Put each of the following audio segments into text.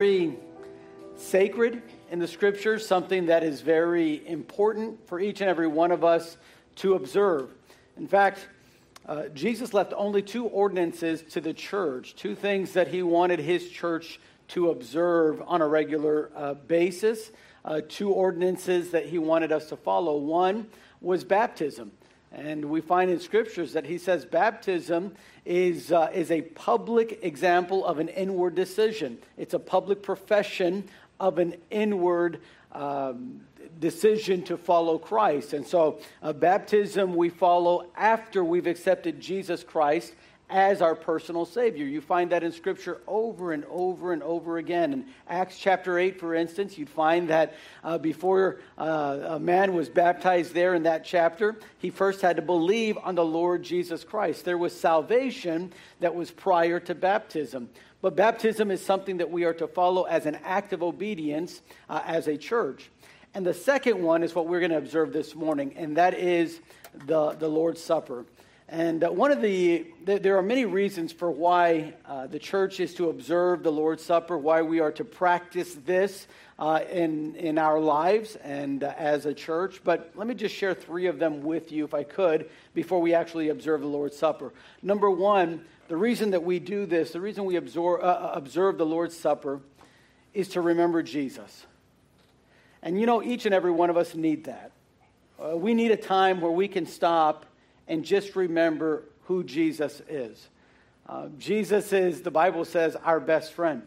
very sacred in the scriptures, something that is very important for each and every one of us to observe. In fact, uh, Jesus left only two ordinances to the church, two things that he wanted his church to observe on a regular uh, basis, uh, two ordinances that he wanted us to follow. One was baptism. And we find in scriptures that he says baptism is, uh, is a public example of an inward decision. It's a public profession of an inward um, decision to follow Christ. And so, uh, baptism we follow after we've accepted Jesus Christ as our personal Savior. You find that in Scripture over and over and over again. In Acts chapter 8, for instance, you'd find that uh, before uh, a man was baptized there in that chapter, he first had to believe on the Lord Jesus Christ. There was salvation that was prior to baptism. But baptism is something that we are to follow as an act of obedience uh, as a church. And the second one is what we're going to observe this morning, and that is the, the Lord's Supper. And uh, one of the, there are many reasons for why uh, the church is to observe the Lord's Supper, why we are to practice this uh, in, in our lives and uh, as a church. But let me just share three of them with you, if I could, before we actually observe the Lord's Supper. Number one, the reason that we do this, the reason we absorb, uh, uh, observe the Lord's Supper, is to remember Jesus. And you know, each and every one of us need that. we need a time where we can stop and just remember who Jesus is. Uh, Jesus is, the Bible says, our best friend.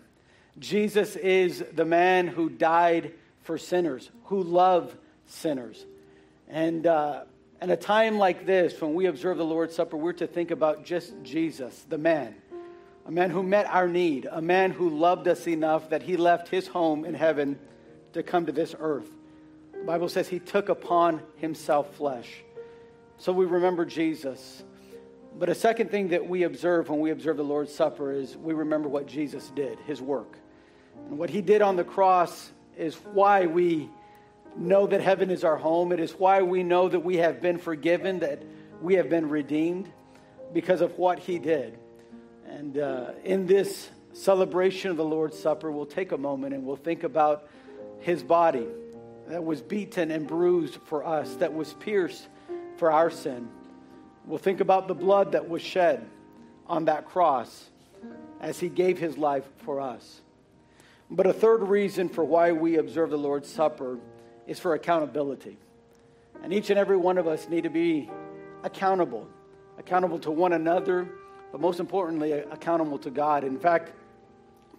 Jesus is the man who died for sinners, who loved sinners. And uh, in a time like this, when we observe the Lord's Supper, we're to think about just Jesus, the man, a man who met our need, a man who loved us enough that he left his home in heaven to come to this earth. The Bible says he took upon himself flesh. So we remember Jesus. But a second thing that we observe when we observe the Lord's Supper is we remember what Jesus did, his work. And what he did on the cross is why we know that heaven is our home. It is why we know that we have been forgiven, that we have been redeemed because of what he did. And uh, in this celebration of the Lord's Supper, we'll take a moment and we'll think about his body that was beaten and bruised for us, that was pierced for our sin. We'll think about the blood that was shed on that cross as he gave his life for us. But a third reason for why we observe the Lord's Supper is for accountability. And each and every one of us need to be accountable, accountable to one another, but most importantly, accountable to God. In fact,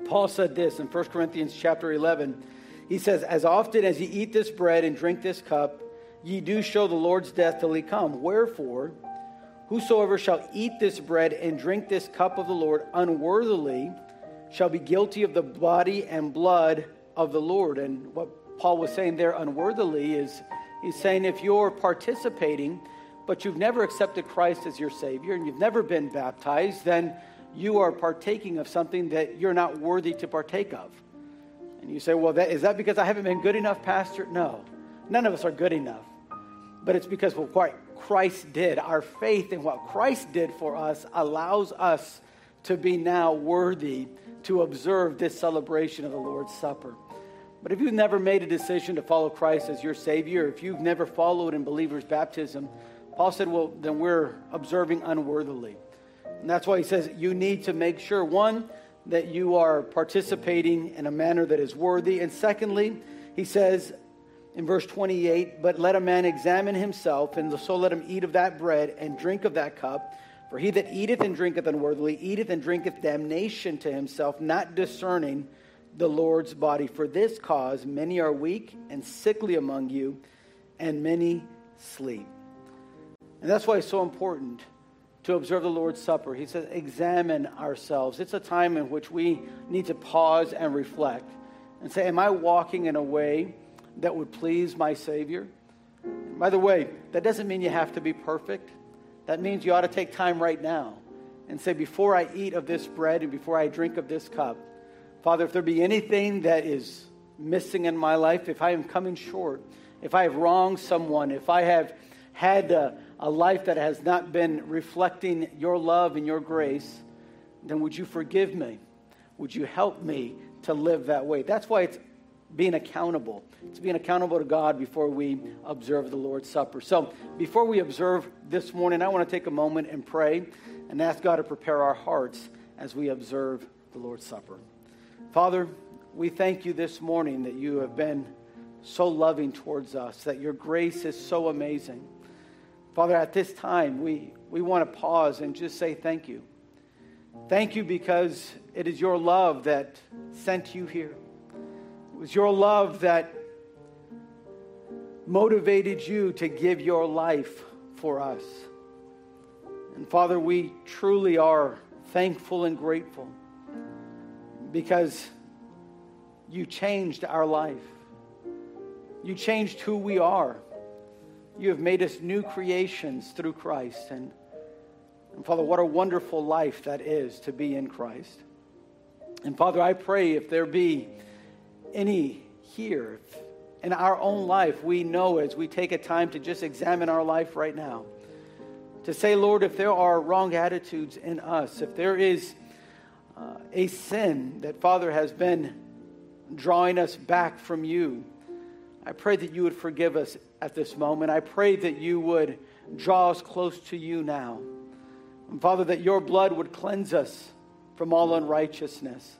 Paul said this in 1 Corinthians chapter 11. He says, As often as you eat this bread and drink this cup, ye do show the Lord's death till he come. Wherefore, whosoever shall eat this bread and drink this cup of the Lord unworthily shall be guilty of the body and blood of the Lord. And what Paul was saying there unworthily is he's saying if you're participating, but you've never accepted Christ as your Savior and you've never been baptized, then you are partaking of something that you're not worthy to partake of. And you say, well, that, is that because I haven't been good enough, Pastor? No. None of us are good enough but it's because of what Christ did. Our faith in what Christ did for us allows us to be now worthy to observe this celebration of the Lord's Supper. But if you've never made a decision to follow Christ as your Savior, if you've never followed in believer's baptism, Paul said, well, then we're observing unworthily. And that's why he says you need to make sure, one, that you are participating in a manner that is worthy. And secondly, he says, in verse 28 But let a man examine himself, and so let him eat of that bread and drink of that cup. For he that eateth and drinketh unworthily eateth and drinketh damnation to himself, not discerning the Lord's body. For this cause many are weak and sickly among you, and many sleep. And that's why it's so important to observe the Lord's Supper. He says, examine ourselves. It's a time in which we need to pause and reflect and say, Am I walking in a way that would please my Savior. By the way, that doesn't mean you have to be perfect. That means you ought to take time right now and say, Before I eat of this bread and before I drink of this cup, Father, if there be anything that is missing in my life, if I am coming short, if I have wronged someone, if I have had a, a life that has not been reflecting your love and your grace, then would you forgive me? Would you help me to live that way. That's why it's being accountable. It's being accountable to God before we observe the Lord's Supper. So, before we observe this morning, I want to take a moment and pray and ask God to prepare our hearts as we observe the Lord's Supper. Father, we thank you this morning that you have been so loving towards us, that your grace is so amazing. Father, at this time, we, we want to pause and just say thank you. Thank you because it is your love that sent you here. It was your love that motivated you to give your life for us. And Father, we truly are thankful and grateful because you changed our life. You changed who we are. You have made us new creations through Christ. And, and Father, what a wonderful life that is to be in Christ. And Father, I pray if there be any here in our own life, we know as we take a time to just examine our life right now, to say, Lord, if there are wrong attitudes in us, if there is uh, a sin that, Father, has been drawing us back from you, I pray that you would forgive us at this moment. I pray that you would draw us close to you now. And Father, that your blood would cleanse us from all unrighteousness.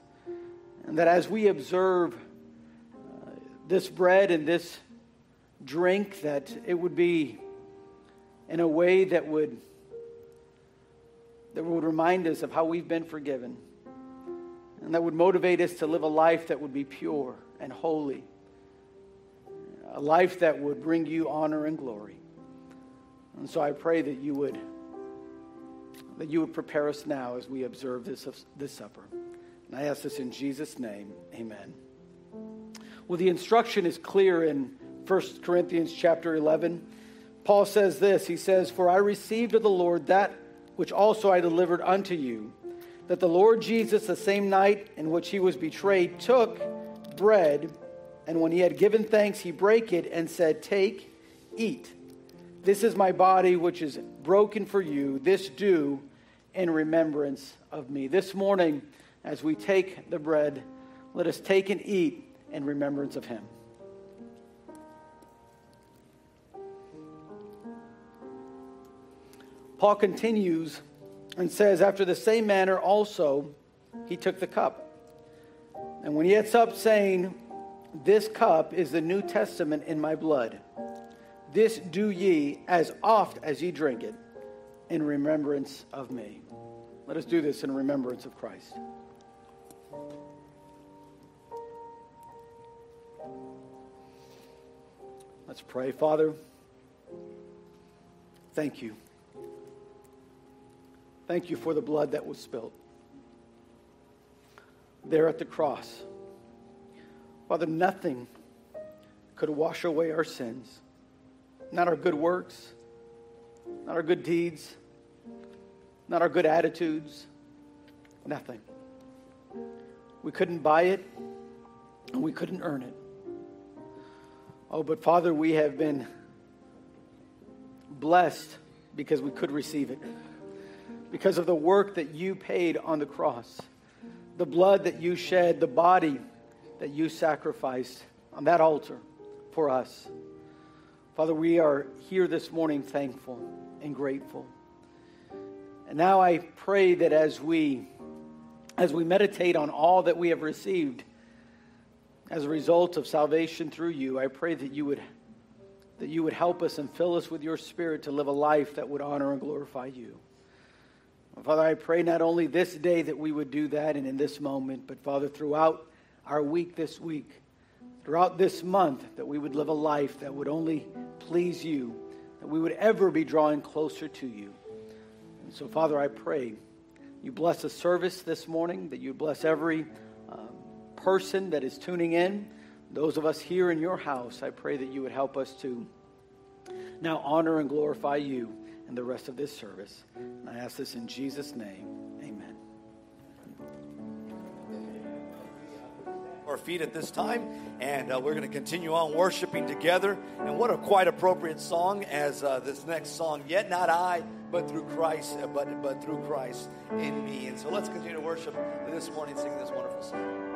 And that as we observe this bread and this drink, that it would be in a way that would, that would remind us of how we've been forgiven. And that would motivate us to live a life that would be pure and holy a life that would bring you honor and glory. And so I pray that you would that you would prepare us now as we observe this, this supper. And I ask this in Jesus' name. Amen. Well, the instruction is clear in 1 Corinthians chapter 11. Paul says this He says, For I received of the Lord that which also I delivered unto you, that the Lord Jesus, the same night in which he was betrayed, took bread. And when he had given thanks, he brake it and said, Take, eat. This is my body, which is broken for you. This do in remembrance of me. This morning, as we take the bread, let us take and eat in remembrance of him. Paul continues and says, After the same manner also he took the cup. And when he gets up, saying, this cup is the New Testament in my blood. This do ye as oft as ye drink it in remembrance of me. Let us do this in remembrance of Christ. Let's pray. Father, thank you. Thank you for the blood that was spilled there at the cross. Father, nothing could wash away our sins. Not our good works, not our good deeds, not our good attitudes, nothing. We couldn't buy it, and we couldn't earn it. Oh, but Father, we have been blessed because we could receive it. Because of the work that you paid on the cross, the blood that you shed, the body that you sacrificed on that altar for us. Father, we are here this morning thankful and grateful. And now I pray that as we as we meditate on all that we have received as a result of salvation through you, I pray that you would that you would help us and fill us with your spirit to live a life that would honor and glorify you. Father, I pray not only this day that we would do that and in this moment, but Father, throughout our week this week, throughout this month, that we would live a life that would only please you, that we would ever be drawing closer to you. And so, Father, I pray you bless the service this morning, that you bless every uh, person that is tuning in. Those of us here in your house, I pray that you would help us to now honor and glorify you in the rest of this service. And I ask this in Jesus' name. Amen. our feet at this time, and uh, we're going to continue on worshiping together. And what a quite appropriate song as uh, this next song, Yet Not I, but through Christ, but, but through Christ in me. And so let's continue to worship this morning, sing this wonderful song.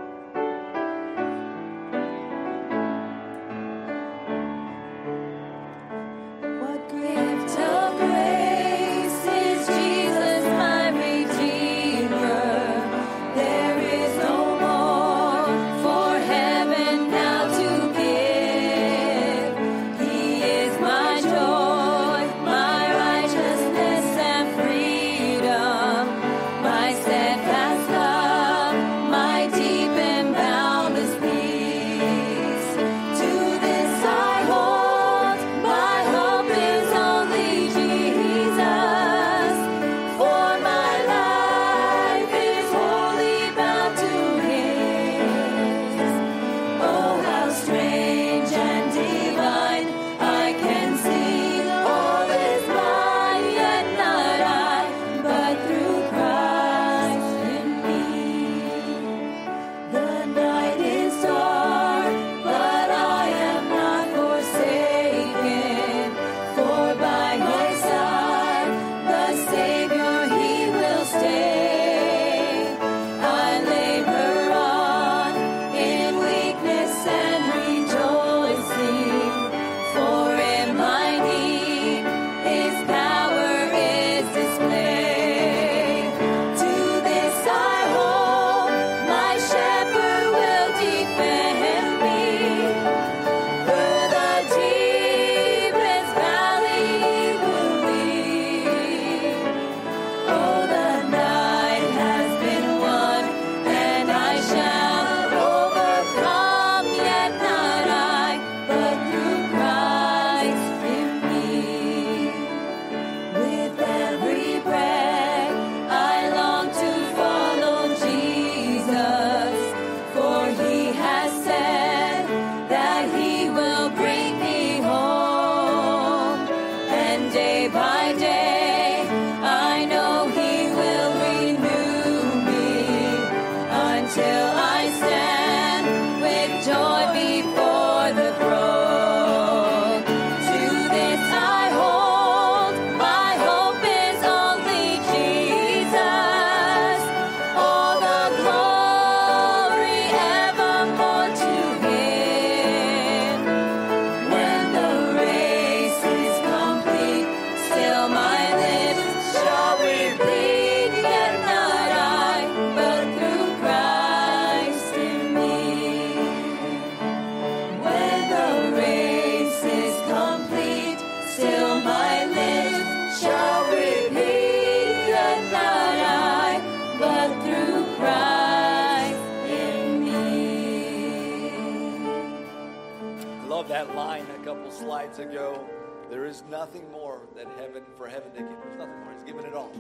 Slides ago. There is nothing more that heaven for heaven to give. There's nothing more. He's given it all.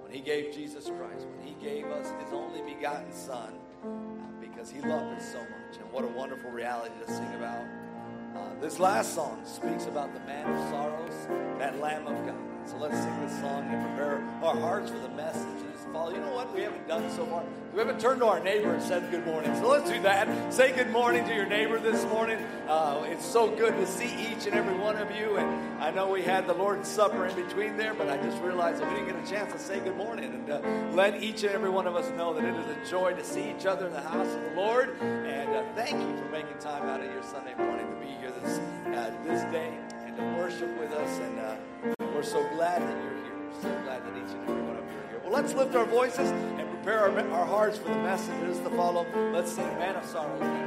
When he gave Jesus Christ, when he gave us his only begotten Son, uh, because he loved us so much. And what a wonderful reality to sing about. Uh, this last song speaks about the man of sorrows, that Lamb of God. So let's sing this song and prepare our hearts for the message You know what we haven't done so far? We haven't turned to our neighbor and said good morning. So let's do that. Say good morning to your neighbor this morning. Uh, it's so good to see each and every one of you. And I know we had the Lord's Supper in between there, but I just realized that we didn't get a chance to say good morning. And uh, let each and every one of us know that it is a joy to see each other in the house of the Lord. And uh, thank you for making time out of your Sunday morning to be here this, uh, this day and to worship with us. And uh, we're so glad that you're. So glad that each and every one of you are here. Well, let's lift our voices and prepare our, our hearts for the messages to follow. Let's sing Man of Sorrows.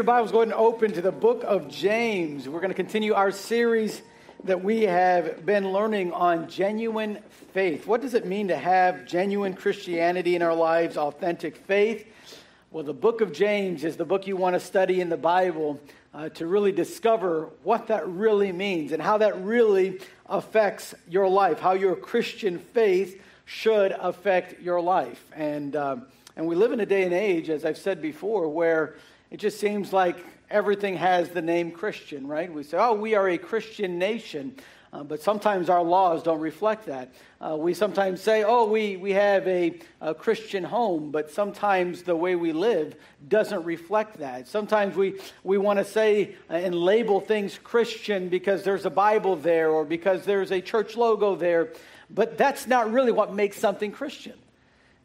Your Bibles, go ahead and open to the book of James. We're going to continue our series that we have been learning on genuine faith. What does it mean to have genuine Christianity in our lives, authentic faith? Well, the book of James is the book you want to study in the Bible uh, to really discover what that really means and how that really affects your life, how your Christian faith should affect your life. And, uh, and we live in a day and age, as I've said before, where it just seems like everything has the name Christian, right? We say, oh, we are a Christian nation. Uh, but sometimes our laws don't reflect that. Uh, we sometimes say, oh, we, we have a, a, Christian home, but sometimes the way we live doesn't reflect that. Sometimes we, we want to say and label things Christian because there's a Bible there or because there's a church logo there, but that's not really what makes something Christian.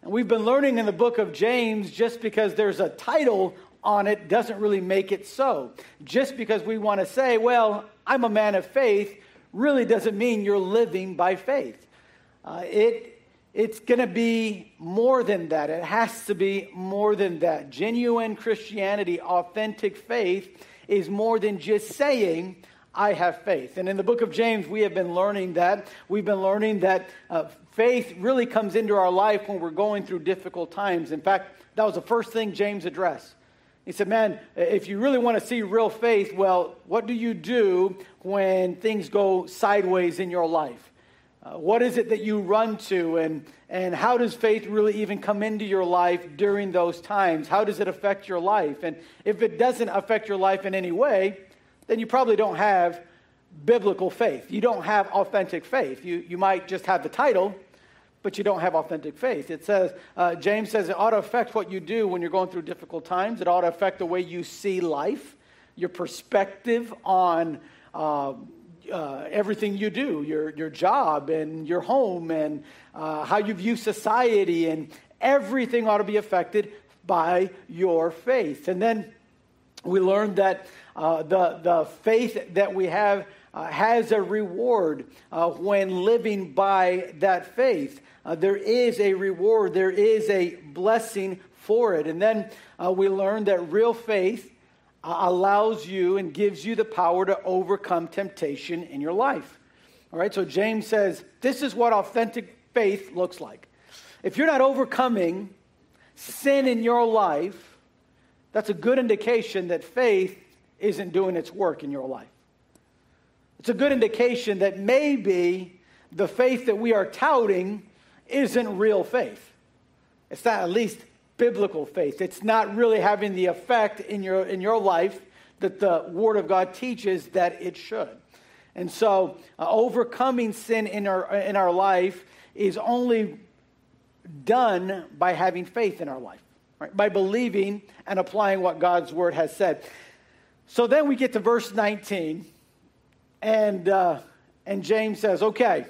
And we've been learning in the book of James just because there's a title on it doesn't really make it so. Just because we want to say, well, I'm a man of faith, really doesn't mean you're living by faith. Uh, it, it's going to be more than that. It has to be more than that. Genuine Christianity, authentic faith, is more than just saying, I have faith. And in the book of James, we have been learning that. We've been learning that uh, faith really comes into our life when we're going through difficult times. In fact, that was the first thing James addressed. He said, Man, if you really want to see real faith, well, what do you do when things go sideways in your life? Uh, what is it that you run to, and, and how does faith really even come into your life during those times? How does it affect your life? And if it doesn't affect your life in any way, then you probably don't have biblical faith. You don't have authentic faith. You, you might just have the title, but you don't have authentic faith. It says, uh, James says it ought to affect what you do when you're going through difficult times. It ought to affect the way you see life, your perspective on uh, uh, everything you do, your, your job and your home and uh, how you view society, and everything ought to be affected by your faith. And then we learned that uh, the, the faith that we have uh, has a reward uh, when living by that faith uh, there is a reward, there is a blessing for it. And then uh, we learn that real faith uh, allows you and gives you the power to overcome temptation in your life. All right, so James says this is what authentic faith looks like. If you're not overcoming sin in your life, that's a good indication that faith isn't doing its work in your life. It's a good indication that maybe the faith that we are touting isn't real faith. It's not at least biblical faith. It's not really having the effect in your, in your life that the Word of God teaches that it should. And so, uh, overcoming sin in our, in our life is only done by having faith in our life, right? by believing and applying what God's Word has said. So then we get to verse 19, and, uh, and James says, okay,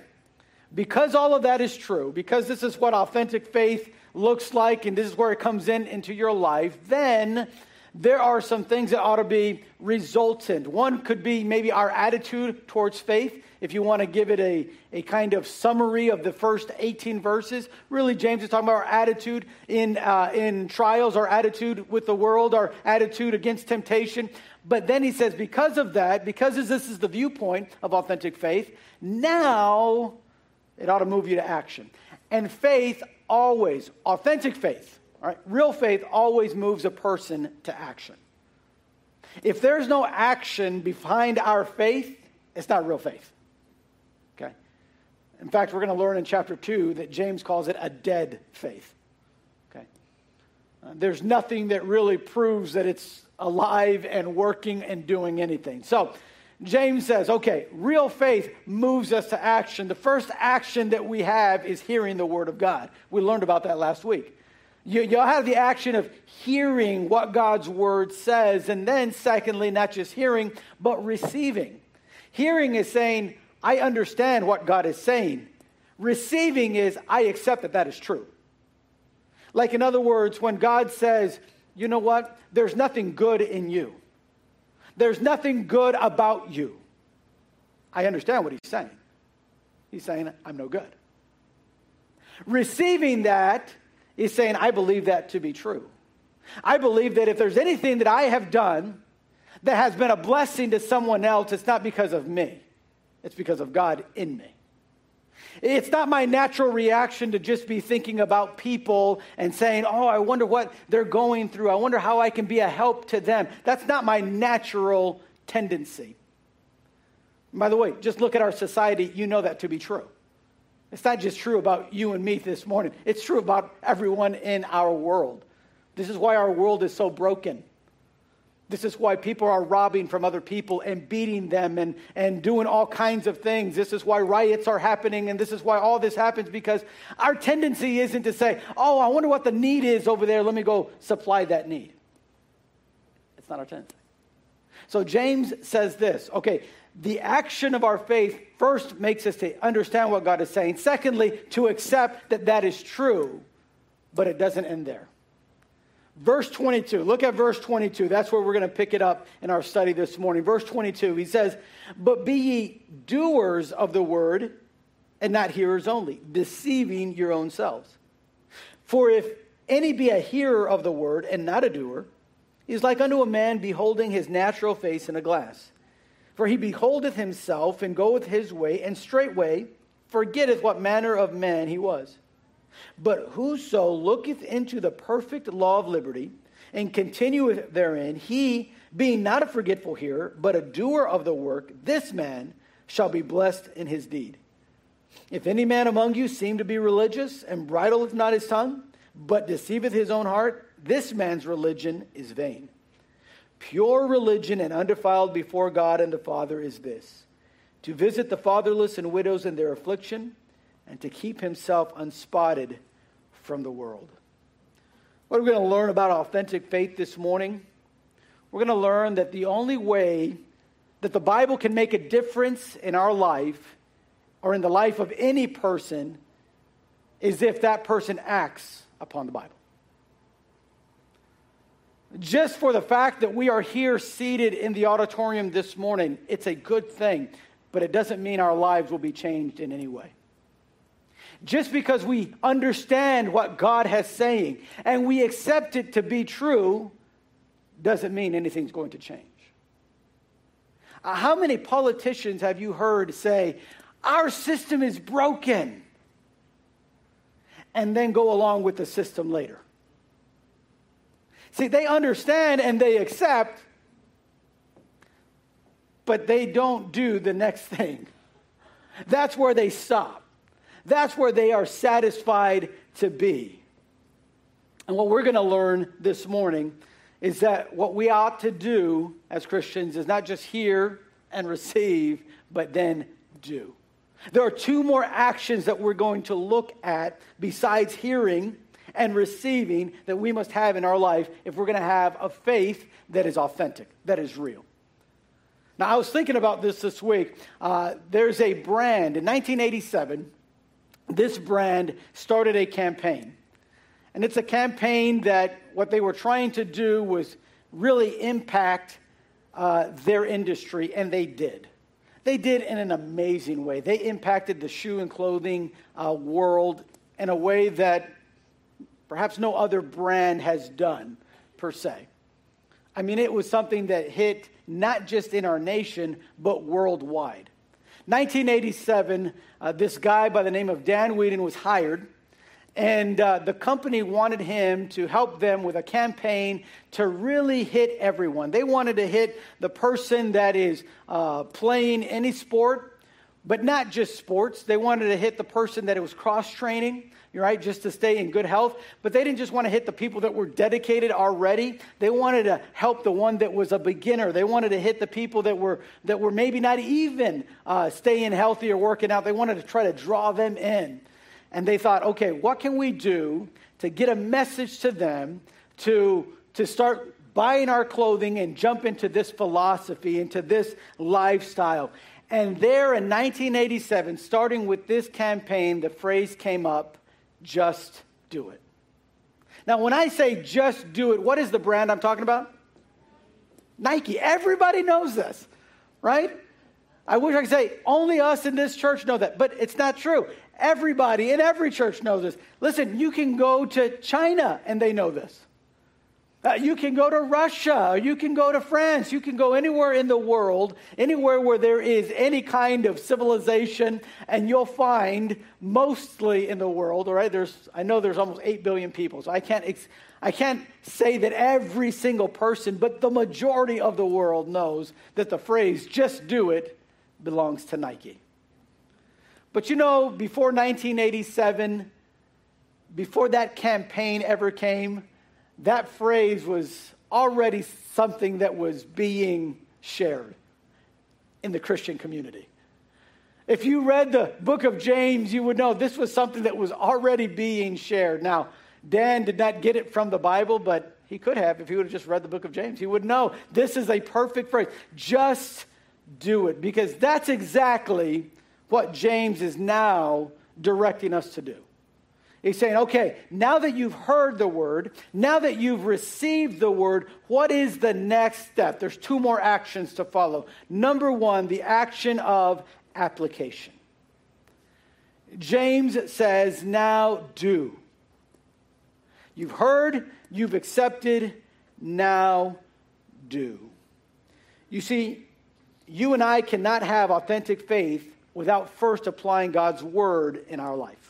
because all of that is true, because this is what authentic faith looks like and this is where it comes in into your life, then there are some things that ought to be resultant. One could be maybe our attitude towards faith. If you want to give it a, a kind of summary of the first 18 verses, really, James is talking about our attitude in, uh, in trials, our attitude with the world, our attitude against temptation. But then he says, because of that, because this is the viewpoint of authentic faith, now it ought to move you to action. And faith always, authentic faith, right, real faith always moves a person to action. If there's no action behind our faith, it's not real faith. Okay? In fact, we're going to learn in chapter 2 that James calls it a dead faith. Okay? Uh, there's nothing that really proves that it's alive and working and doing anything. So, James says, okay, real faith moves us to action. The first action that we have is hearing the word of God. We learned about that last week. You, will have the action of hearing what God's word says, and then, secondly, not just hearing, but receiving. Hearing is saying, I understand what God is saying. Receiving is, I accept that that is true. Like, in other words, when God says, you know what, there's nothing good in you. There's nothing good about you. I understand what he's saying. He's saying, I'm no good. Receiving that is saying, I believe that to be true. I believe that if there's anything that I have done that has been a blessing to someone else, it's not because of me, it's because of God in me. It's not my natural reaction to just be thinking about people and saying, oh, I wonder what they're going through. I wonder how I can be a help to them. That's not my natural tendency. By the way, just look at our society, you know that to be true. It's not just true about you and me this morning, it's true about everyone in our world. This is why our world is so broken. This is why people are robbing from other people and beating them and, and doing all kinds of things. This is why riots are happening, and this is why all this happens because our tendency isn't to say, Oh, I wonder what the need is over there. Let me go supply that need. It's not our tendency. So James says this okay, the action of our faith first makes us to understand what God is saying. Secondly, to accept that that is true, but it doesn't end there. Verse 22, look at verse 22. That's where we're going to pick it up in our study this morning. Verse 22, he says, But be ye doers of the word and not hearers only, deceiving your own selves. For if any be a hearer of the word and not a doer, he is like unto a man beholding his natural face in a glass. For he beholdeth himself and goeth his way, and straightway forgetteth what manner of man he was. But whoso looketh into the perfect law of liberty and continueth therein, he, being not a forgetful hearer, but a doer of the work, this man shall be blessed in his deed. If any man among you seem to be religious and bridleth not his tongue, but deceiveth his own heart, this man's religion is vain. Pure religion and undefiled before God and the Father is this to visit the fatherless and widows in their affliction and to keep himself unspotted from the world. What are we going to learn about authentic faith this morning? We're going to learn that the only way that the Bible can make a difference in our life or in the life of any person is if that person acts upon the Bible. Just for the fact that we are here seated in the auditorium this morning, it's a good thing, but it doesn't mean our lives will be changed in any way. Just because we understand what God has saying and we accept it to be true doesn't mean anything's going to change. Uh, how many politicians have you heard say, Our system is broken, and then go along with the system later? See, they understand and they accept, but they don't do the next thing. That's where they stop. That's where they are satisfied to be. And what we're going to learn this morning is that what we ought to do as Christians is not just hear and receive, but then do. There are two more actions that we're going to look at besides hearing and receiving that we must have in our life if we're going to have a faith that is authentic, that is real. Now, I was thinking about this this week. Uh, there's a brand in 1987 this brand started a campaign. And it's a campaign that what they were trying to do was really impact uh, their industry, and they did. They did in an amazing way. They impacted the shoe and clothing uh, world in a way that perhaps no other brand has done, per se. I mean, it was something that hit not just in our nation, but worldwide. 1987, uh, this guy by the name of Dan Wieden was hired, and uh, the company wanted him to help them with a campaign to really hit everyone. They wanted to hit the person that is uh, playing any sport, but not just sports. They wanted to hit the person that it was cross training right, just to stay in good health. But they didn't just want to hit the people that were dedicated already. They wanted to help the one that was a beginner. They wanted to hit the people that were that were maybe not even uh, staying healthy or working out. They wanted to try to draw them in. And they thought, okay, what can we do to get a message to them to to start buying our clothing and jump into this philosophy, into this lifestyle. And there in 1987, starting with this campaign, the phrase came up just do it. Now, when I say just do it, what is the brand I'm talking about? Nike. Everybody knows this, right? I wish I could say only us in this church know that, but it's not true. Everybody in every church knows this. Listen, you can go to China and they know this. Uh, you can go to Russia, you can go to France, you can go anywhere in the world, anywhere where there is any kind of civilization, and you'll find mostly in the world, all right? There's, I know there's almost 8 billion people, so I can't, ex- I can't say that every single person, but the majority of the world knows that the phrase just do it belongs to Nike. But you know, before 1987, before that campaign ever came, that phrase was already something that was being shared in the Christian community. If you read the book of James, you would know this was something that was already being shared. Now, Dan did not get it from the Bible, but he could have if he would have just read the book of James. He would know this is a perfect phrase. Just do it, because that's exactly what James is now directing us to do. He's saying, okay, now that you've heard the word, now that you've received the word, what is the next step? There's two more actions to follow. Number one, the action of application. James says, now do. You've heard, you've accepted, now do. You see, you and I cannot have authentic faith without first applying God's word in our life.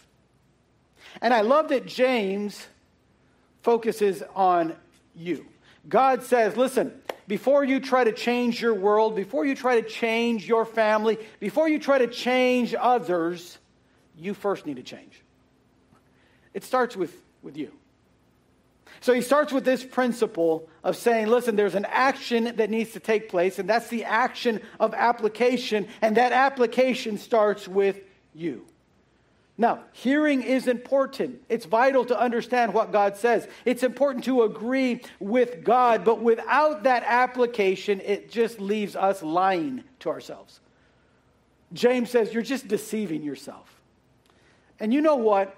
And I love that James focuses on you. God says, listen, before you try to change your world, before you try to change your family, before you try to change others, you first need to change. It starts with, with you. So he starts with this principle of saying, listen, there's an action that needs to take place, and that's the action of application, and that application starts with you. Now, hearing is important. It's vital to understand what God says. It's important to agree with God, but without that application, it just leaves us lying to ourselves. James says, You're just deceiving yourself. And you know what?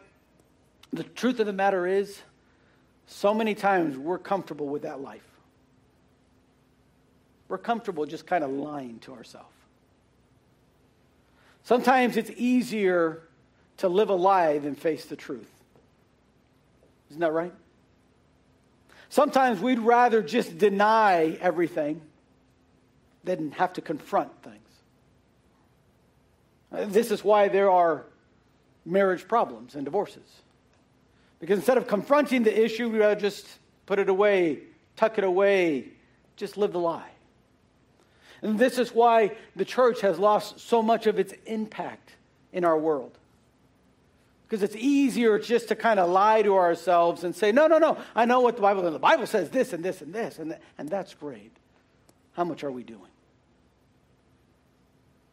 The truth of the matter is, so many times we're comfortable with that life. We're comfortable just kind of lying to ourselves. Sometimes it's easier to live a lie than face the truth. Isn't that right? Sometimes we'd rather just deny everything than have to confront things. Uh, this is why there are marriage problems and divorces. Because instead of confronting the issue, we rather just put it away, tuck it away, just live the lie. And this is why the church has lost so much of its impact in our world. Because it's easier just to kind of lie to ourselves and say, no, no, no, I know what the Bible says. The Bible says this and this and this, and, and that's great. How much are we doing?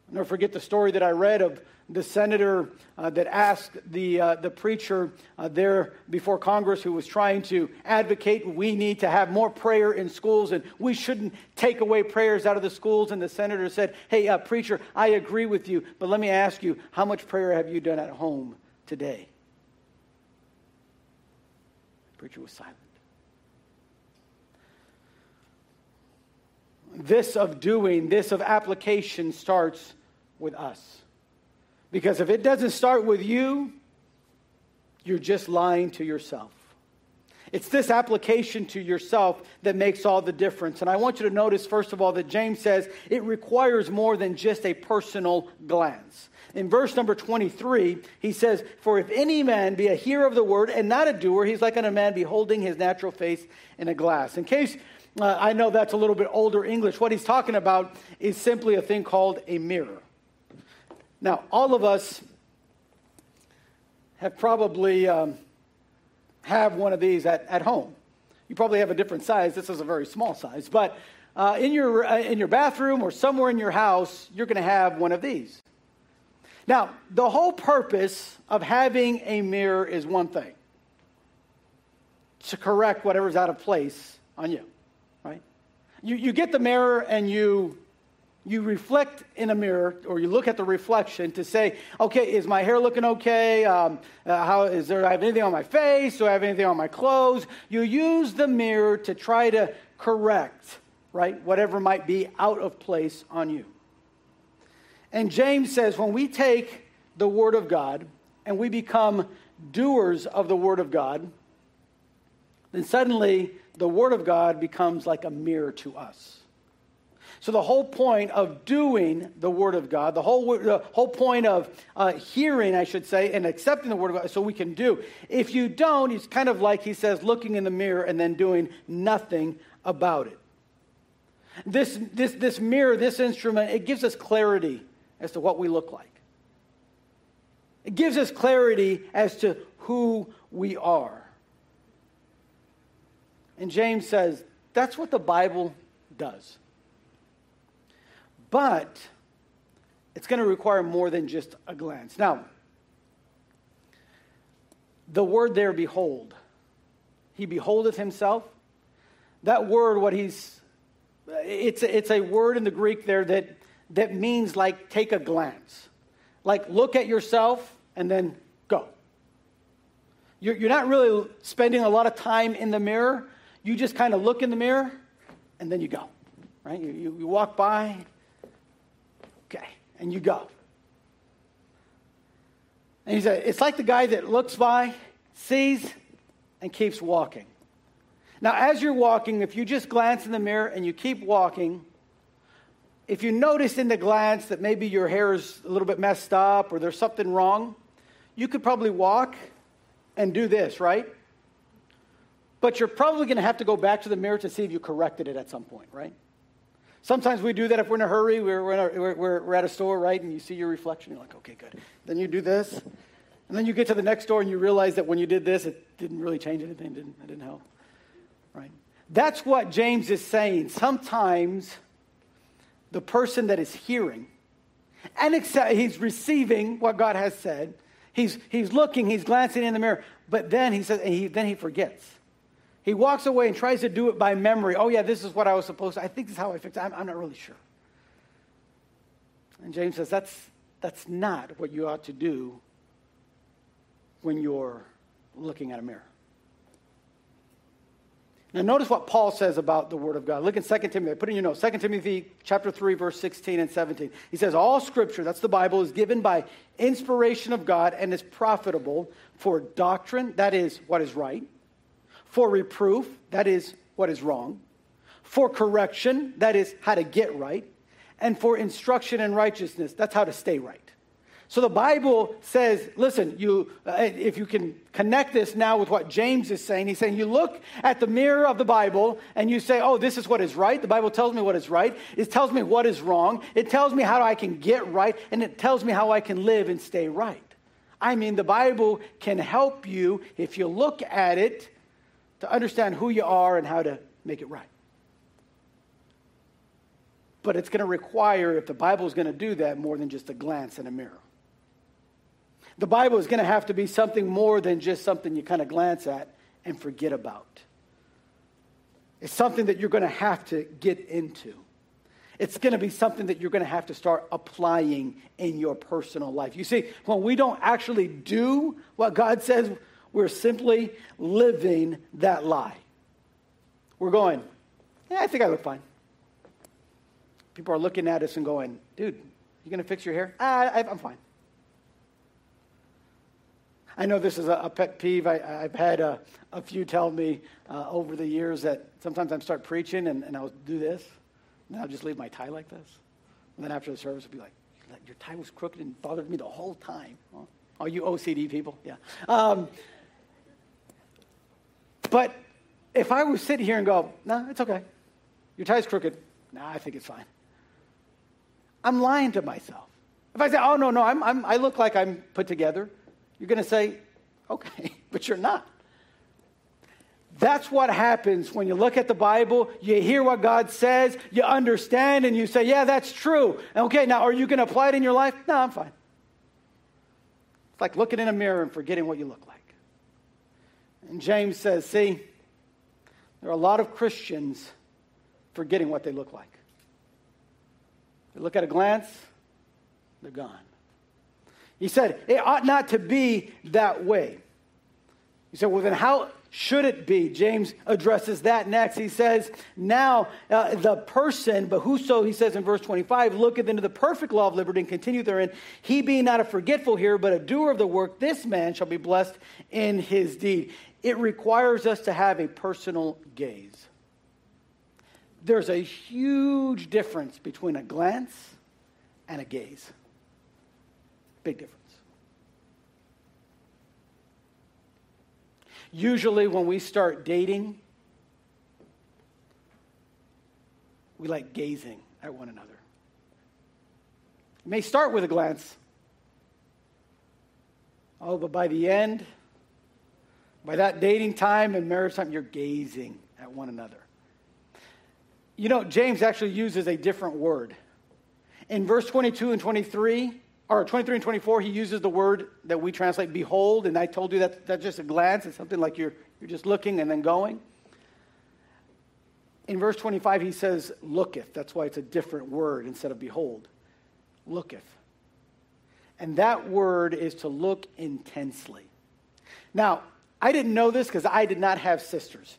I'll never forget the story that I read of the senator uh, that asked the, uh, the preacher uh, there before Congress who was trying to advocate we need to have more prayer in schools and we shouldn't take away prayers out of the schools. And the senator said, Hey, uh, preacher, I agree with you, but let me ask you, how much prayer have you done at home today? The preacher was silent. This of doing, this of application starts with us. Because if it doesn't start with you, you're just lying to yourself. It's this application to yourself that makes all the difference. And I want you to notice, first of all, that James says it requires more than just a personal glance. In verse number 23, he says, For if any man be a hearer of the word and not a doer, he's like unto a man beholding his natural face in a glass. In case uh, I know that's a little bit older English, what he's talking about is simply a thing called a mirror. Now, all of us have probably um, have one of these at, at home. You probably have a different size. This is a very small size, but uh, in your uh, in your bathroom or somewhere in your house, you're going to have one of these. Now, the whole purpose of having a mirror is one thing to correct whatever's out of place on you, right? You, you get the mirror and you, you reflect in a mirror or you look at the reflection to say, okay, is my hair looking okay? Um, uh, how, is there, I have anything on my face? Do I have anything on my clothes? You use the mirror to try to correct, right, whatever might be out of place on you. And James says when we take the Word of God and we become doers of the Word of God, then suddenly the Word of God becomes like a mirror to us. So, the whole point of doing the Word of God, the whole, the whole point of uh, hearing, I should say, and accepting the Word of God, so we can do. If you don't, it's kind of like he says, looking in the mirror and then doing nothing about it. This, this, this mirror, this instrument, it gives us clarity as to what we look like. It gives us clarity as to who we are. And James says that's what the Bible does. But it's going to require more than just a glance. Now, the word there, behold, he beholdeth himself. That word, what he's, it's, it's a word in the Greek there that, that means like take a glance. Like look at yourself and then go. You're, you're not really spending a lot of time in the mirror. You just kind of look in the mirror and then you go, right? You, you, you walk by, okay, and you go. And he said, it's like the guy that looks by, sees, and keeps walking. Now, as you're walking, if you just glance in the mirror and you keep walking, if you notice in the glance that maybe your hair is a little bit messed up or there's something wrong, you could probably walk and do this, right? But you're probably going to have to go back to the mirror to see if you corrected it at some point, right? Sometimes we do that if we're in a hurry. We're, a, we're, we're, at a store, right? And you see your reflection. You're like, okay, good. Then you do this. And then you get to the next door and you realize that when you did this, it didn't really change anything. It didn't, it didn't help, right? That's what James is saying. Sometimes the person that is hearing and accept, he's receiving what God has said, He's, he's looking, he's glancing in the mirror, but then he says, he, then he forgets. He walks away and tries to do it by memory. Oh, yeah, this is what I was supposed to. I think this is how I fixed it. I'm, I'm not really sure. And James says, that's, that's not what you ought to do when you're looking at a mirror. Now, notice what Paul says about the Word of God. Look in 2 Timothy. Put in your notes. 2 Timothy chapter 3, verse 16 and 17. He says, All scripture, that's the Bible, is given by inspiration of God and is profitable for doctrine, that is what is right, for reproof, that is what is wrong, for correction, that is how to get right, and for instruction in righteousness, that's how to stay right. So the Bible says, listen, you, uh, if you can connect this now with what James is saying, he's saying you look at the mirror of the Bible and you say, oh, this is what is right. The Bible tells me what is right. It tells me what is wrong. It tells me how I can get right, and it tells me how I can live and stay right. I mean, the Bible can help you, if you look at it, to understand who you are and how to make it right. But it's going to require, if the Bible is going to do that, more than just a glance in a mirror. The Bible is going to have to be something more than just something you kind of glance at and forget about. It's something that you're going to have to get into. It's going to be something that you're going to have to start applying in your personal life. You see, when we don't actually do what God says, we're simply living that lie. We're going, yeah, I think I look fine. People are looking at us and going, dude, you going to fix your hair? Ah, I'm fine. I know this is a, pet peeve. I, have had a, a, few tell me uh, over the years that sometimes I start preaching and, and I'll do this, and I'll just leave my tie like this. And then after the service, I'll be like, your tie was crooked and bothered me the whole time. Well, all you OCD people, yeah. Um, but if I was sit here and go, no, nah, it's okay. Your tie's crooked. Nah, I think it's fine. I'm lying to myself. If I say, oh, no, no, I'm, I'm, I look like I'm put together, you're going to say, okay, but you're not. That's what happens when you look at the Bible, you hear what God says, you understand, and you say, yeah, that's true. Okay, now are you going to apply it in your life? No, I'm fine. It's like looking in a mirror and forgetting what you look like. And James says, see, there are a lot of Christians forgetting what they look like. They look at a glance, they're gone. He said, it ought not to be that way. He said, well, then how should it be? James addresses that next. He says, now uh, the person, but whoso, he says in verse 25, looketh into the perfect law of liberty and continue therein, he being not a forgetful hearer, but a doer of the work, this man shall be blessed in his deed. it requires us to have a personal gaze. There's a huge difference between a glance and a gaze. Big difference. Usually, when we start dating, we like gazing at one another. It may start with a glance. Oh, but by the end, by that dating time and marriage time, you're gazing at one another. You know, James actually uses a different word. In verse 22 and 23, or 23 and 24, he uses the word that we translate behold, and I told you that that's just a glance. It's something like you're, you're just looking and then going. In verse 25, he says looketh. That's why it's a different word instead of behold. Looketh. And that word is to look intensely. Now, I didn't know this because I did not have sisters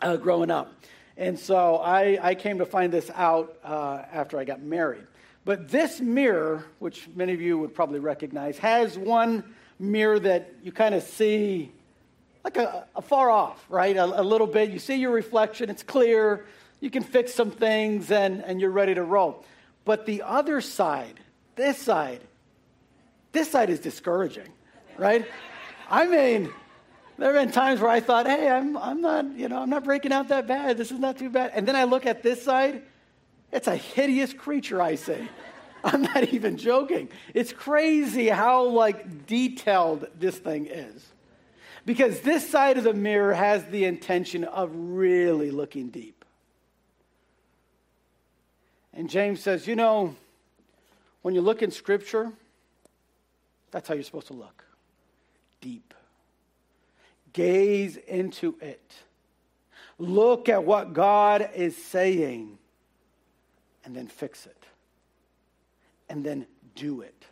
uh, growing up. And so I, I, came to find this out uh, after I got married. But this mirror, which many of you would probably recognize, has one mirror that you kind of see like a, a far off, right? A, a, little bit. You see your reflection, it's clear. You can fix some things and, and you're ready to roll. But the other side, this side, this side is discouraging, right? I mean, there have been times where I thought, hey, I'm, I'm not, you know, I'm not breaking out that bad. This is not too bad. And then I look at this side, it's a hideous creature, I say. I'm not even joking. It's crazy how like detailed this thing is. Because this side of the mirror has the intention of really looking deep. And James says, you know, when you look in Scripture, that's how you're supposed to look deep. Gaze into it. Look at what God is saying and then fix it. And then do it.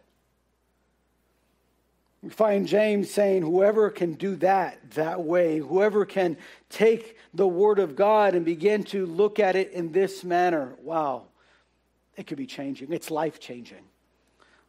We find James saying, whoever can do that that way, whoever can take the Word of God and begin to look at it in this manner, wow, it could be changing. It's life changing.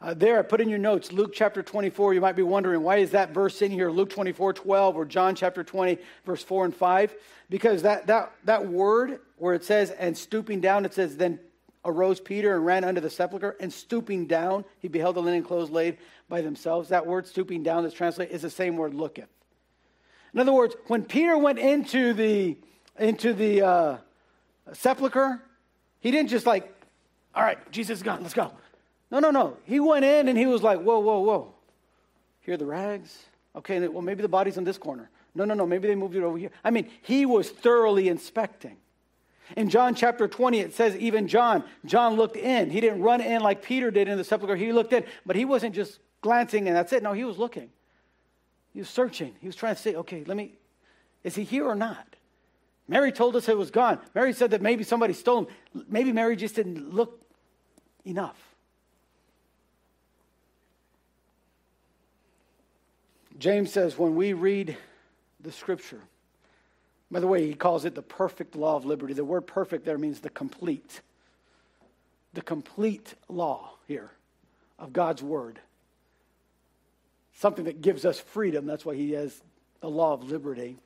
Uh, there, put in your notes Luke chapter 24. You might be wondering, why is that verse in here, Luke 24, 12, or John chapter 20, verse 4 and 5? Because that, that, that word where it says, and stooping down, it says, then arose Peter and ran under the sepulchre, and stooping down, he beheld the linen clothes laid by themselves. That word stooping down that's translated is the same word looketh. In other words, when Peter went into the, into the uh, sepulchre, he didn't just like, all right, Jesus is gone, let's go. No, no, no. He went in and he was like, whoa, whoa, whoa. Here are the rags. Okay, well, maybe the body's in this corner. No, no, no. Maybe they moved it over here. I mean, he was thoroughly inspecting. In John chapter 20, it says, even John, John looked in. He didn't run in like Peter did in the sepulchre. He looked in, but he wasn't just glancing and that's it. No, he was looking. He was searching. He was trying to say, okay, let me, is he here or not? Mary told us it was gone. Mary said that maybe somebody stole him. Maybe Mary just didn't look enough. James says when we read the scripture, by the way, he calls it the perfect law of liberty. The word perfect there means the complete. The complete law here of God's word. Something that gives us freedom. That's why he has the law of liberty.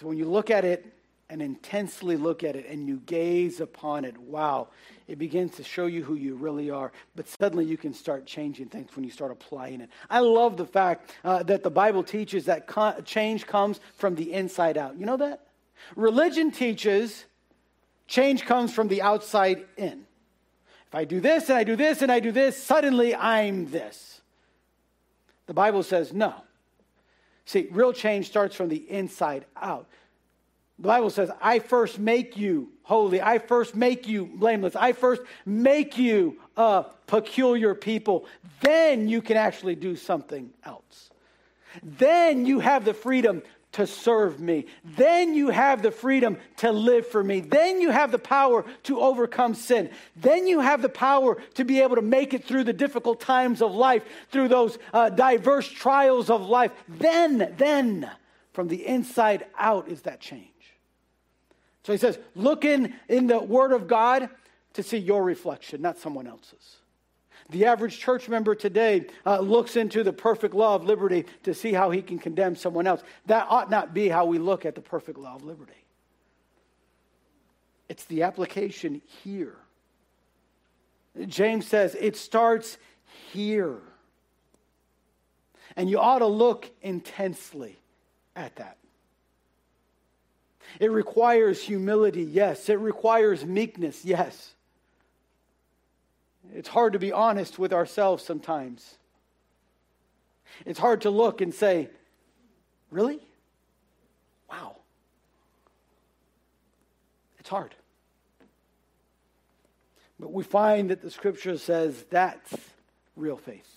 So when you look at it and intensely look at it and you gaze upon it, wow, it begins to show you who you really are. But suddenly you can start changing things when you start applying it. I love the fact uh, that the Bible teaches that change comes from the inside out. You know that? Religion teaches change comes from the outside in. If I do this and I do this and I do this, suddenly I'm this. The Bible says no. See, real change starts from the inside out. The Bible says, I first make you holy. I first make you blameless. I first make you a peculiar people. Then you can actually do something else. Then you have the freedom to serve me. Then you have the freedom to live for me. Then you have the power to overcome sin. Then you have the power to be able to make it through the difficult times of life, through those uh, diverse trials of life. Then, then, from the inside out is that change. So he says, look in, in the Word of God to see your reflection, not someone else's. The average church member today uh, looks into the perfect law of liberty to see how he can condemn someone else. That ought not be how we look at the perfect law of liberty. It's the application here. James says it starts here. And you ought to look intensely at that. It requires humility, yes. It requires meekness, yes. It's hard to be honest with ourselves sometimes. It's hard to look and say, Really? Wow. It's hard. But we find that the scripture says that's real faith.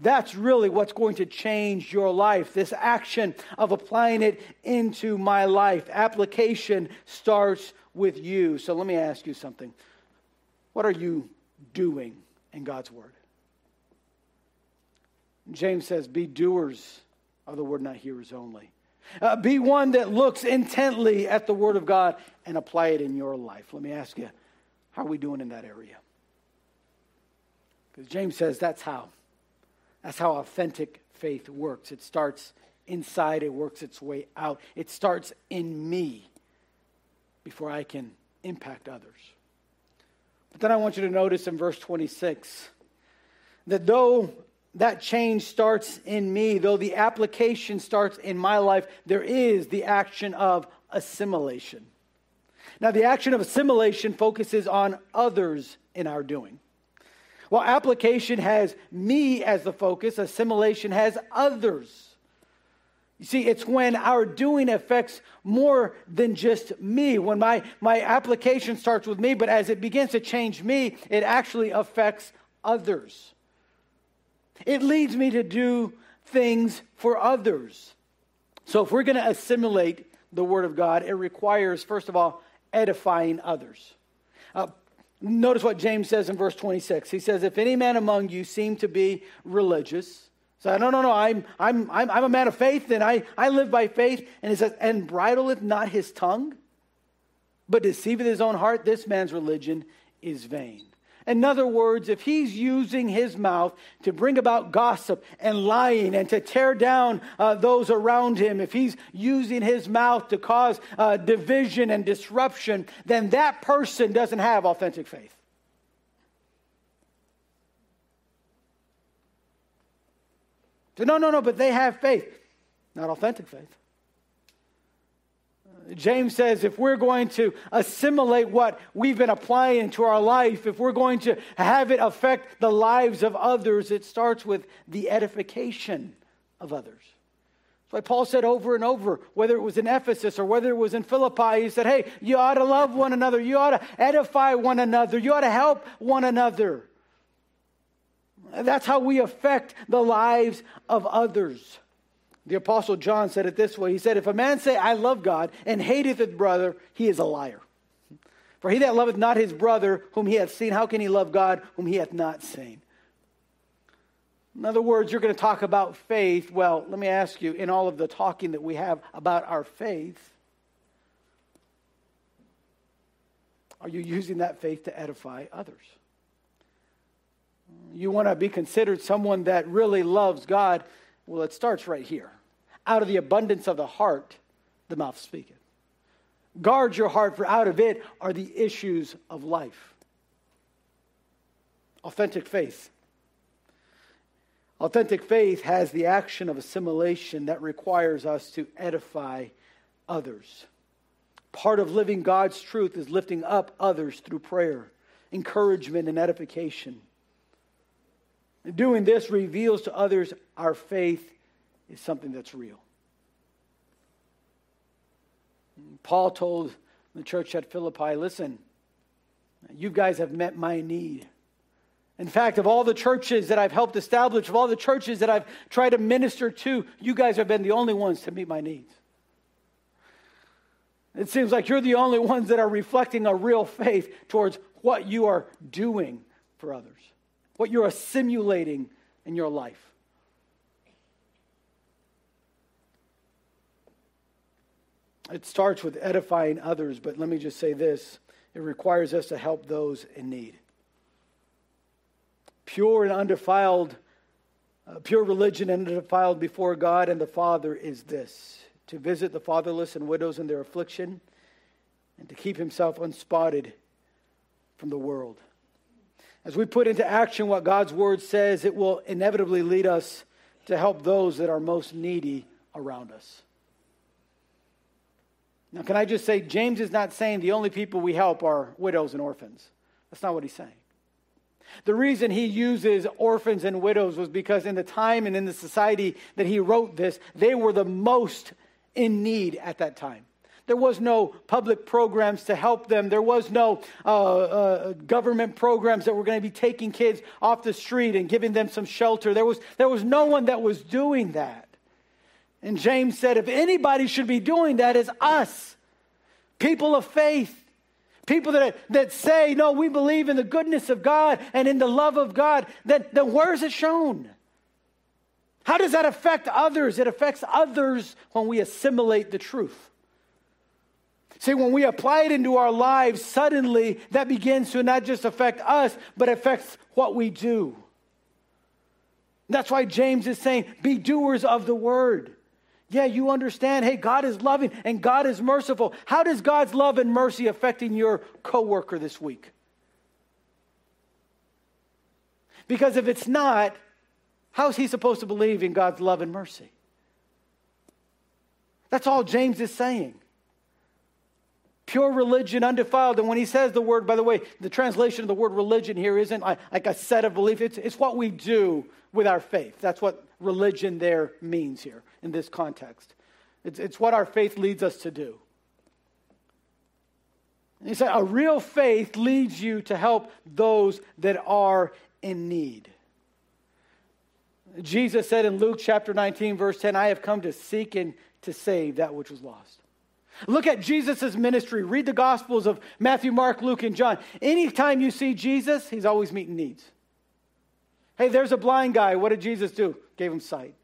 That's really what's going to change your life. This action of applying it into my life. Application starts with you. So let me ask you something. What are you doing in God's word? James says, Be doers of the word, not hearers only. Uh, be one that looks intently at the word of God and apply it in your life. Let me ask you, how are we doing in that area? Because James says that's how. That's how authentic faith works. It starts inside, it works its way out. It starts in me before I can impact others. But then I want you to notice in verse 26 that though that change starts in me, though the application starts in my life, there is the action of assimilation. Now, the action of assimilation focuses on others in our doing. While application has me as the focus, assimilation has others. You see, it's when our doing affects more than just me. When my, my application starts with me, but as it begins to change me, it actually affects others. It leads me to do things for others. So if we're going to assimilate the Word of God, it requires, first of all, edifying others. Uh, notice what James says in verse 26. He says, If any man among you seem to be religious, say, no, no, no, I'm, I'm, I'm, I'm a man of faith and I, I live by faith. And he says, And bridleth not his tongue, but deceiveth his own heart, this man's religion is vain. In other words, if he's using his mouth to bring about gossip and lying and to tear down uh, those around him, if he's using his mouth to cause uh, division and disruption, then that person doesn't have authentic faith. So, no, no, no, but they have faith. Not authentic faith. James says if we're going to assimilate what we've been applying to our life, if we're going to have it affect the lives of others, it starts with the edification of others. That's why Paul said over and over, whether it was in Ephesus or whether it was in Philippi, he said, Hey, you ought to love one another. You ought to edify one another. You ought to help one another. That's how we affect the lives of others. The Apostle John said it this way He said, If a man say, I love God, and hateth his brother, he is a liar. For he that loveth not his brother whom he hath seen, how can he love God whom he hath not seen? In other words, you're going to talk about faith. Well, let me ask you, in all of the talking that we have about our faith, are you using that faith to edify others? You want to be considered someone that really loves God well, it starts right here. Out of the abundance of the heart, the mouth speaketh. Guard your heart, for out of it are the issues of life. Authentic faith. Authentic faith has the action of assimilation that requires us to edify others. Part of living God's truth is lifting up others through prayer, encouragement, and edification. Doing this reveals to others our faith is something that's real. Paul told the church at Philippi, listen, you guys have met my need. In fact, of all the churches that I've helped establish, of all the churches that I've tried to minister to, you guys have been the only ones to meet my needs. It seems like you're the only ones that are reflecting a real faith towards what you are doing for others what you're assimilating in your life. It starts with edifying others, but let me just say this it requires us to help those in need. pure and undefiled, uh, pure religion and undefiled before God and the Father is this to visit the fatherless and widows in their affliction and to keep himself unspotted from the world. As we put into action what God's word says, it will inevitably lead us to help those that are most needy around us. Now, can I just say, James is not saying the only people we help are widows and orphans. That's not what he's saying. The reason he uses orphans and widows was because in the time and in the society that he wrote this, they were the most in need at that time. There was no public programs to help them. There was no uh, uh, government programs that were going to be taking kids off the street and giving them some shelter. There was, there was no one that was doing that. And James said, if anybody should be doing that, is us, people of faith. People that, that say, no, we believe in the goodness of God and in the love of God, then, then where is it shown? How does that affect others? It affects others when we assimilate the truth. See, when we apply it into our lives, suddenly that begins to not just affect us, but affects what we do. That's why James is saying, be doers of the word. Yeah, you understand, hey, God is loving and God is merciful. How does God's love and mercy affecting your coworker this week? Because if it's not, how's he supposed to believe in God's love and mercy? That's all James is saying pure religion, undefiled. And when he says the word, by the way, the translation of the word religion here isn't like a set of beliefs, it's, it's what we do with our faith. That's what religion there means here in this context. It's, it's what our faith leads us to do. And he said, a real faith leads you to help those that are in need. Jesus said in Luke chapter 19, verse 10, I have come to seek and to save that which was lost. Look at Jesus' ministry. Read the Gospels of Matthew, Mark, Luke, and John. Anytime you see Jesus, he's always meeting needs. Hey, there's a blind guy. What did Jesus do? Gave him sight.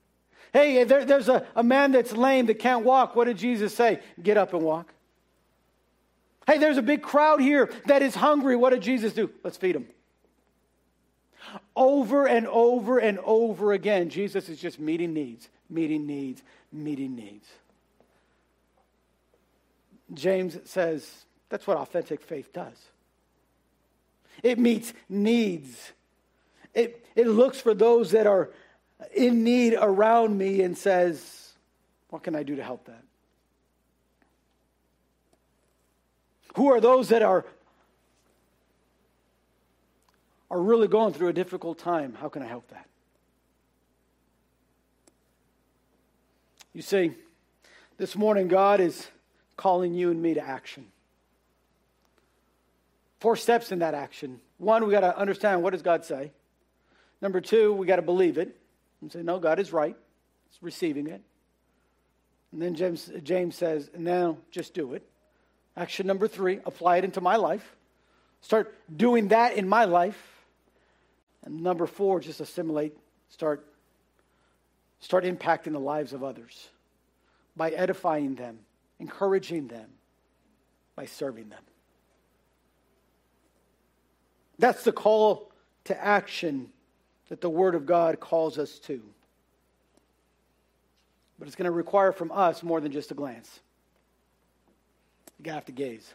Hey, there, there's a, a man that's lame that can't walk. What did Jesus say? Get up and walk. Hey, there's a big crowd here that is hungry. What did Jesus do? Let's feed them. Over and over and over again, Jesus is just meeting needs, meeting needs, meeting needs. James says that's what authentic faith does. It meets needs. It, it looks for those that are in need around me and says, What can I do to help that? Who are those that are, are really going through a difficult time? How can I help that? You see, this morning, God is calling you and me to action. Four steps in that action. One, we got to understand what does God say. Number two, we got to believe it and say, no, God is right. It's receiving it. And then James, James says, now just do it. Action number three, apply it into my life. Start doing that in my life. And number four, just assimilate, start, start impacting the lives of others by edifying them encouraging them by serving them. That's the call to action that the Word of God calls us to. But it's going to require from us more than just a glance. You got to have to gaze.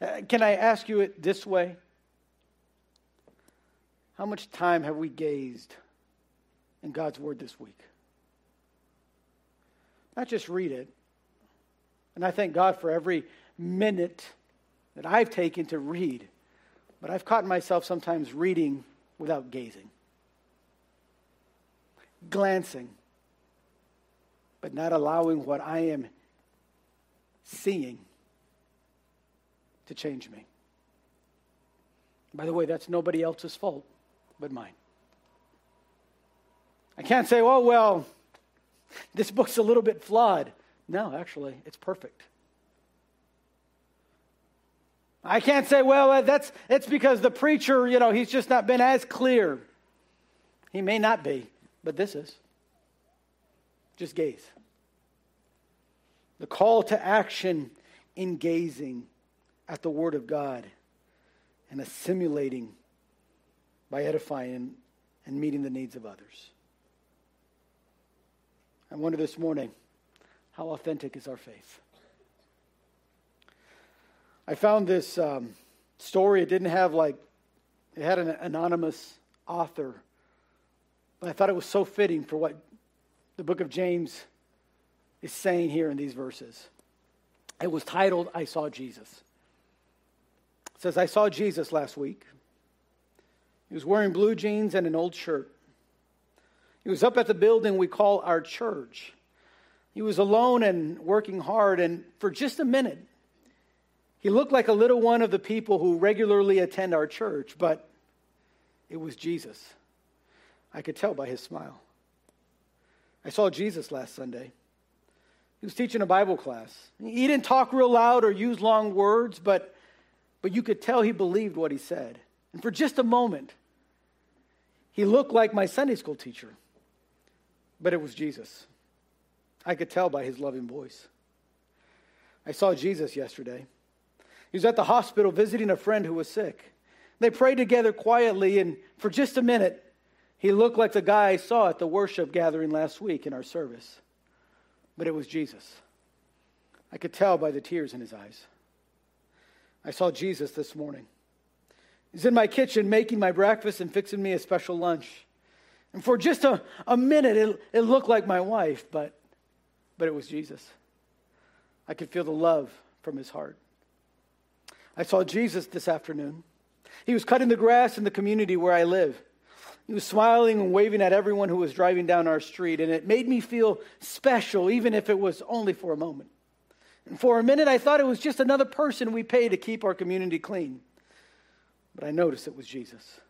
Uh, can I ask you it this way? How much time have we gazed in God's Word this week? Not just read it. And I thank God for every minute that I've taken to read. But I've caught myself sometimes reading without gazing, glancing, but not allowing what I am seeing to change me. By the way, that's nobody else's fault but mine. I can't say, oh, well, this book's a little bit flawed. No, actually, it's perfect. I can't say, well, uh, that's it's because the preacher, you know, he's just not been as clear. He may not be, but this is. Just gaze. The call to action in gazing at the Word of God and assimilating by edifying and meeting the needs of others. I wonder this morning how authentic is our faith? I found this um, story. It didn't have like, it had an anonymous author, but I thought it was so fitting for what the book of James is saying here in these verses. It was titled, I Saw Jesus. It says, I saw Jesus last week. He was wearing blue jeans and an old shirt. He was up at the building we call our church. He was alone and working hard, and for just a minute, he looked like a little one of the people who regularly attend our church, but it was Jesus. I could tell by his smile. I saw Jesus last Sunday. He was teaching a Bible class. He didn't talk real loud or use long words, but, but you could tell he believed what he said. And for just a moment, he looked like my Sunday school teacher, but it was Jesus. I could tell by his loving voice. I saw Jesus yesterday. He was at the hospital visiting a friend who was sick. They prayed together quietly, and for just a minute, he looked like the guy I saw at the worship gathering last week in our service. But it was Jesus. I could tell by the tears in his eyes. I saw Jesus this morning. He's in my kitchen making my breakfast and fixing me a special lunch. And for just a, a minute, it, it looked like my wife, but, but it was Jesus. I could feel the love from his heart. I saw Jesus this afternoon. He was cutting the grass in the community where I live. He was smiling and waving at everyone who was driving down our street, and it made me feel special, even if it was only for a moment. And for a minute, I thought it was just another person we pay to keep our community clean. But I noticed it was Jesus.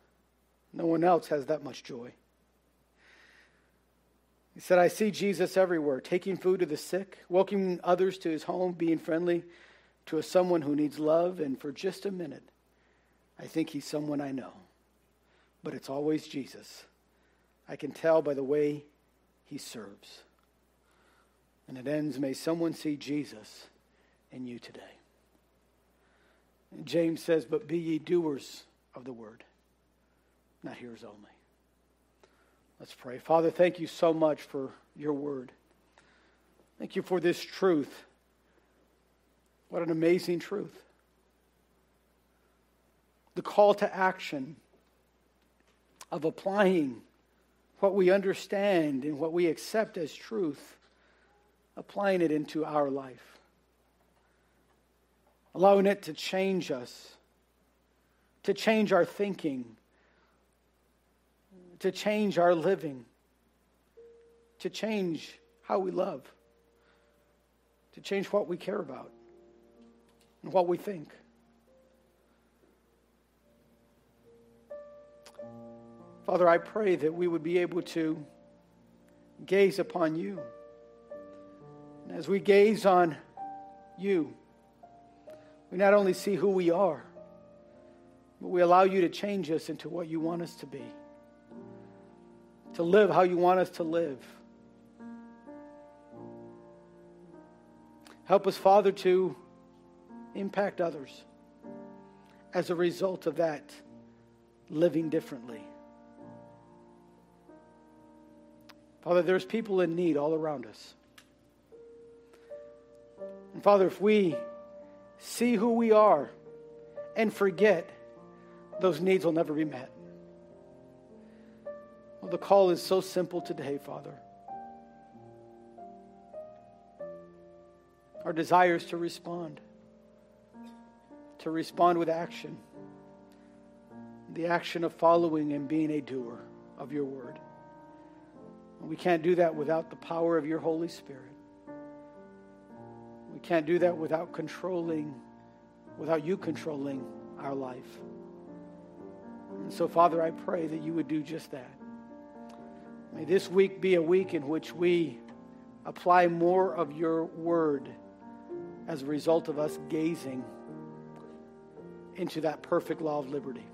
No one else has that much joy. He said, I see Jesus everywhere, taking food to the sick, welcoming others to his home, being friendly to a someone who needs love, and for just a minute, I think he's someone I know. But it's always Jesus. I can tell by the way he serves. And it ends, may someone see Jesus in you today. And James says, But be ye doers of the word, not hearers only. Let's pray. Father, thank you so much for your word. Thank you for this truth what an amazing truth. The call to action of applying what we understand and what we accept as truth, applying it into our life, allowing it to change us, to change our thinking, to change our living, to change how we love, to change what we care about and what we think. Father, I pray that we would be able to gaze upon you. And as we gaze on you, we not only see who we are, but we allow you to change us into what you want us to be, to live how you want us to live. Help us, Father, to impact others as a result of that living differently. Father, there's people in need all around us. And Father, if we see who we are and forget, those needs will never be met. The call is so simple today, Father. Our desire is to respond to respond with action. The action of following and being a doer of your word. We can't do that without the power of your Holy Spirit. We can't do that without controlling, without you controlling our life. And so, Father, I pray that you would do just that. May this week be a week in which we apply more of your word as a result of us gazing into that perfect law of liberty.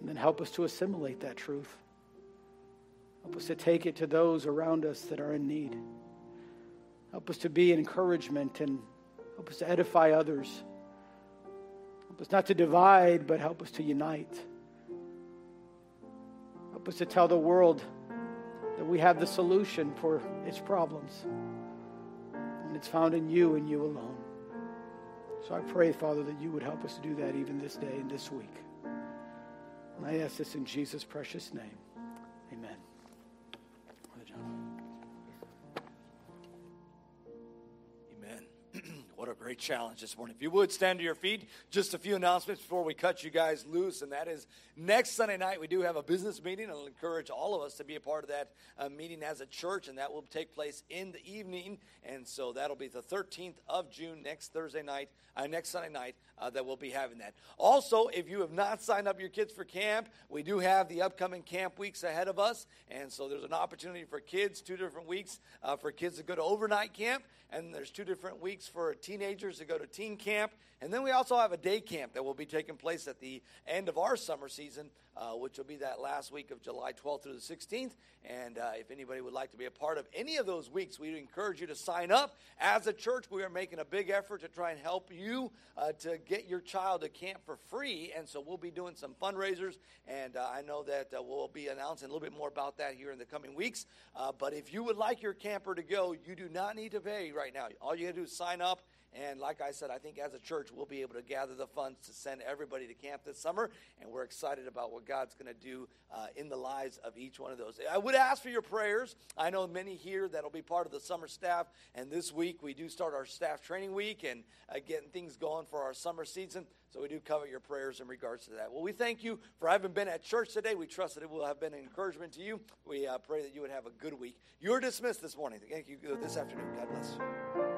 And then help us to assimilate that truth. Help us to take it to those around us that are in need. Help us to be an encouragement and help us to edify others. Help us not to divide, but help us to unite Us to tell the world that we have the solution for its problems. And it's found in you and you alone. So I pray, Father, that you would help us to do that even this day and this week. And I ask this in Jesus' precious name. Great challenge this morning. If you would stand to your feet, just a few announcements before we cut you guys loose. And that is next Sunday night, we do have a business meeting. I'll encourage all of us to be a part of that uh, meeting as a church, and that will take place in the evening. And so that'll be the 13th of June, next Thursday night, uh, next Sunday night, uh, that we'll be having that. Also, if you have not signed up your kids for camp, we do have the upcoming camp weeks ahead of us. And so there's an opportunity for kids, two different weeks uh, for kids to go to overnight camp, and there's two different weeks for teenagers to go to teen camp. And then we also have a day camp that will be taking place at the end of our summer season, uh, which will be that last week of July 12th through the 16th. And uh, if anybody would like to be a part of any of those weeks, we encourage you to sign up. As a church, we are making a big effort to try and help you uh, to get your child to camp for free. And so we'll be doing some fundraisers. And uh, I know that uh, we'll be announcing a little bit more about that here in the coming weeks. Uh, but if you would like your camper to go, you do not need to pay right now. All you got to do is sign up and like I said, I think as a church, we'll be able to gather the funds to send everybody to camp this summer. And we're excited about what God's going to do uh, in the lives of each one of those. I would ask for your prayers. I know many here that'll be part of the summer staff. And this week, we do start our staff training week and uh, getting things going for our summer season. So we do cover your prayers in regards to that. Well, we thank you for having been at church today. We trust that it will have been an encouragement to you. We uh, pray that you would have a good week. You're dismissed this morning. Thank you this afternoon. God bless.